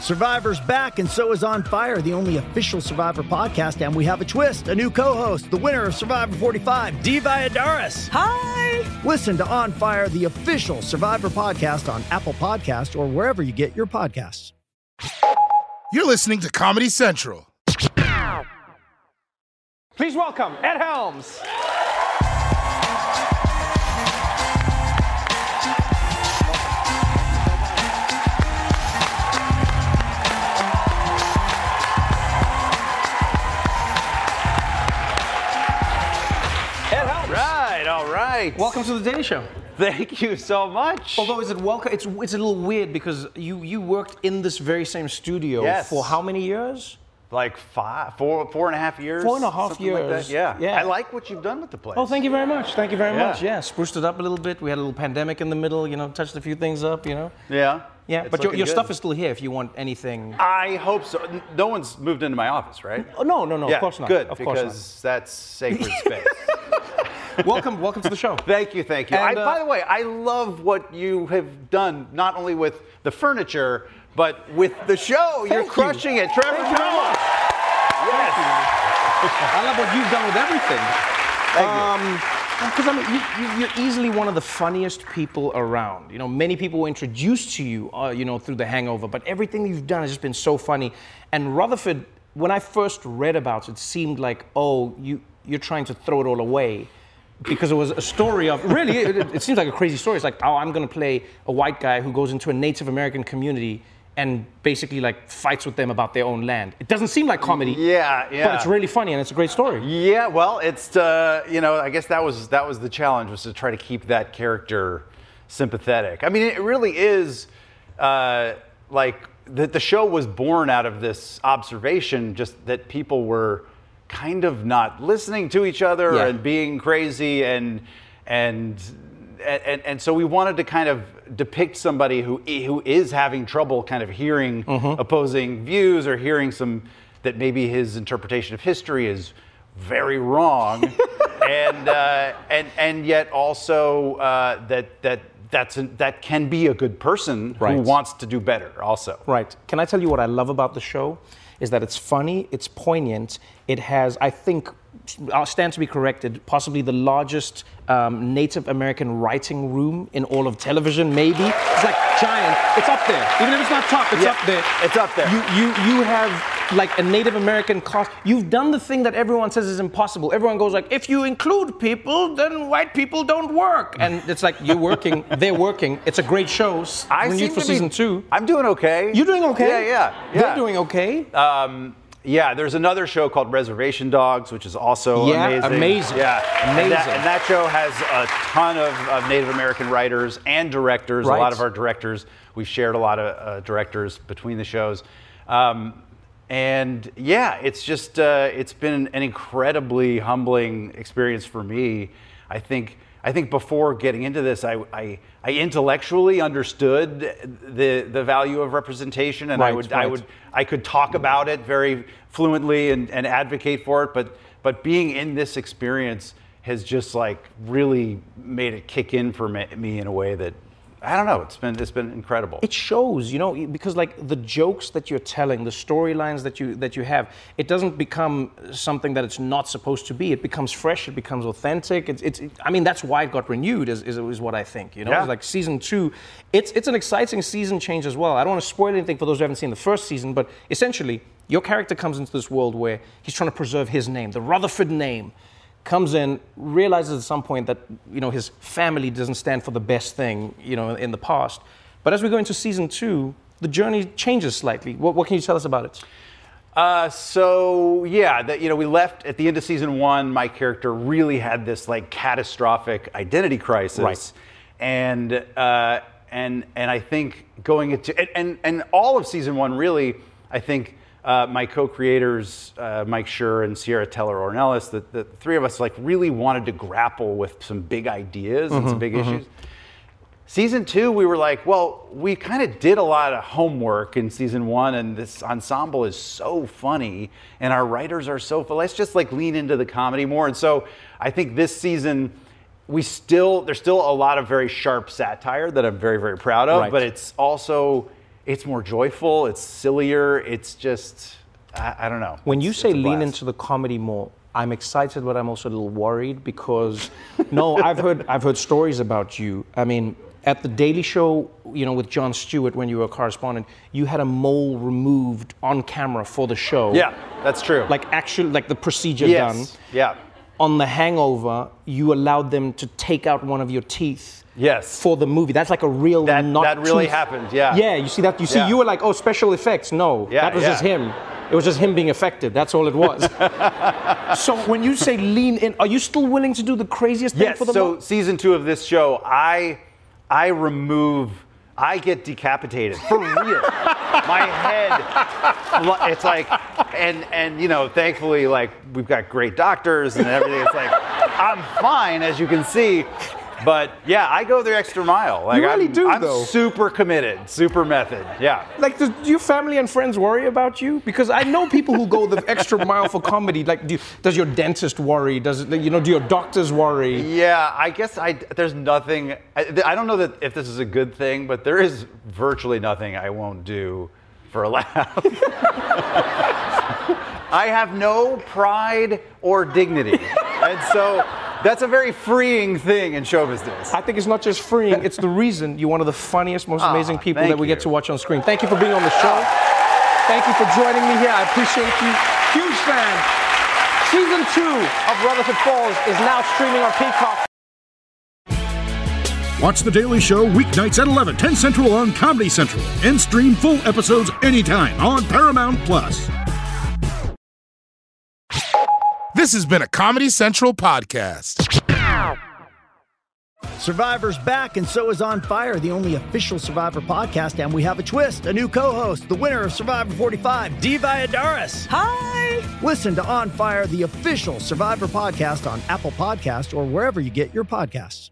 Survivor's back, and so is On Fire, the only official Survivor podcast. And we have a twist a new co host, the winner of Survivor 45, Dee Valladares. Hi! Listen to On Fire, the official Survivor podcast on Apple Podcast or wherever you get your podcasts. You're listening to Comedy Central. Please welcome Ed Helms. Right. Welcome to the Daily Show. Thank you so much. Although is it welcome? It's it's a little weird because you you worked in this very same studio Yes. for how many years? like five, four, four and a half years. Four and a half like years. that. Yeah. Yeah. I like what you've done with the place. Oh, thank you very much. Thank you very Yeah. much. Yeah, spruced it up a little bit. We had a little pandemic in the middle. You know, touched a few things up. You know. Yeah. Yeah, It's but your, your stuff is still here if you want anything. I hope so. No one's moved into my office, right? Oh, no, no, no. yeah, of course not. Good, Of course not. because that's sacred space. welcome, welcome to the show. Thank you, thank you. And, I, uh, by the way, I love what you have done, not only with the furniture, but with the show. You're Thank you. crushing it. Trevor Thank Noah. Yes. I love what you've done with everything. Thank you. Because I mean, you, you, you're easily one of the funniest people around. You know, many people were introduced to you, uh, you know, through The Hangover, but everything you've done has just been so funny. And Rutherford, when I first read about it, seemed like, oh, you, you're trying to throw it all away. Because it was a story of, really, it, it- seems like a crazy story. It's like, oh, I'm going to play a white guy who goes into a Native American community and basically like fights with them about their own land. It doesn't seem like comedy. Yeah, yeah. But it's really funny and it's a great story. Yeah, well, it's uh, you know, I guess that was that was the challenge was to try to keep that character sympathetic. I mean, it really is uh, like the, the show was born out of this observation, just that people were kind of not listening to each other Yeah. and being crazy and and. And, and so we wanted to kind of depict somebody who who is having trouble kind of hearing opposing views or hearing some that maybe his interpretation of history is very wrong, and uh, and and yet also uh, that that that's an, that can be a good person who wants to do better. Also, Right. Can I tell you what I love about the show? Is that it's funny, it's poignant, it has, I think, I'll stand to be corrected, possibly the largest um, Native American writing room in all of television, maybe. It's like giant. It's up there. Even if it's not top, it's Yeah, up there. it's up there. You, you, you have like a Native American cast. You've done the thing that everyone says is impossible. Everyone goes like, if you include people, then white people don't work. And it's like, you're working, they're working. It's a great show. I Renewed seem for to be- season two. I'm doing okay. You're doing okay. Yeah, yeah, yeah. They're doing okay. Um, yeah, there's another show called Reservation Dogs, which is also Yeah, amazing. amazing. Yeah, And that, Amazing. and that show has a ton of, of Native American writers and directors. A lot of our directors, we've shared a lot of uh, directors between the shows. Um, and yeah, it's just uh, it's been an incredibly humbling experience for me. I think I think before getting into this, I, I, I intellectually understood the the value of representation, and I Right, would I would I could talk about it very fluently and, and advocate for it, but but being in this experience has just like really made it kick in for me in a way that I don't know. It's been it's been incredible. it shows, you know, because like the jokes that you're telling, the storylines that you that you have, it doesn't become something that it's not supposed to be. It becomes fresh. It becomes authentic. It's, it's I mean, that's why it got renewed. Is, is, is what I think. You know, Yeah. It's like season two. It's it's an exciting season change as well. I don't want to spoil anything for those who haven't seen the first season, but essentially, your character comes into this world where he's trying to preserve his name, the Rutherford name. Comes in, realizes at some point that you know his family doesn't stand for the best thing, you know, in the past. But as we go into season two, the journey changes slightly. What, what can you tell us about it? Uh, so yeah, that you know, we left at the end of season one. My character really had this like catastrophic identity crisis, Right. and uh, and and I think going into and and, and all of season one really, I think. Uh, my co-creators, uh, Mike Schur and Sierra Teller Ornelas, the, the three of us like really wanted to grapple with some big ideas and some big issues. Season two, we were like, well, we kind of did a lot of homework in season one, and this ensemble is so funny, and our writers are so. Let's just like lean into the comedy more. And so I think this season, we still there's still a lot of very sharp satire that I'm very very proud of, Right. but it's also it's more joyful, it's sillier, it's just I, I don't know. When you It's- say it's lean into the comedy more, I'm excited, but I'm also a little worried because no, I've heard I've heard stories about you. I mean, at the Daily Show, you know, with Jon Stewart when you were a correspondent, you had a mole removed on camera for the show. yeah, that's true. Like actually, like the procedure yes, done. yeah, On The Hangover, you allowed them to take out one of your teeth. Yes. For the movie, that's like a real That- not that really tooth- happened, yeah. Yeah, you see that? You see, Yeah. you were like, oh, special effects. No, Yeah, that was just him. It was just him being affected. That's all it was. so when you say lean in, are you still willing to do the craziest thing for the So mo- season two of this show, I I remove. I get decapitated for real. My head, it's like, and and you know, thankfully, like we've got great doctors and everything. It's like I'm fine, as you can see. But yeah, I go the extra mile. Like really I'm, do, I'm though. super committed, super method. Yeah. Like, do do your family and friends worry about you? Because I know people who go the extra mile for comedy. Like, do, does your dentist worry? Does it, you know? Do your doctors worry? Yeah, I guess I there's nothing. I, I don't know that if this is a good thing, but there is virtually nothing I won't do for a laugh. I have no pride or dignity, and so that's a very freeing thing in show business. I think it's not just freeing, it's the reason you're one of the funniest, most ah, amazing people that we get to watch on screen. Thank you for being on the show. Thank you for joining me here. I appreciate you. Huge fan. Season two of Rutherford Falls is now streaming on Peacock. Watch The Daily Show weeknights at 11, 10 Central on Comedy Central, and stream full episodes anytime on Paramount Plus. This has been a Comedy Central podcast. Survivor's back, and so is On Fire, the only official Survivor podcast. And we have a twist a new co host, the winner of Survivor 45, Dee Valladares. Hi! Listen to On Fire, the official Survivor podcast on Apple Podcast or wherever you get your podcasts.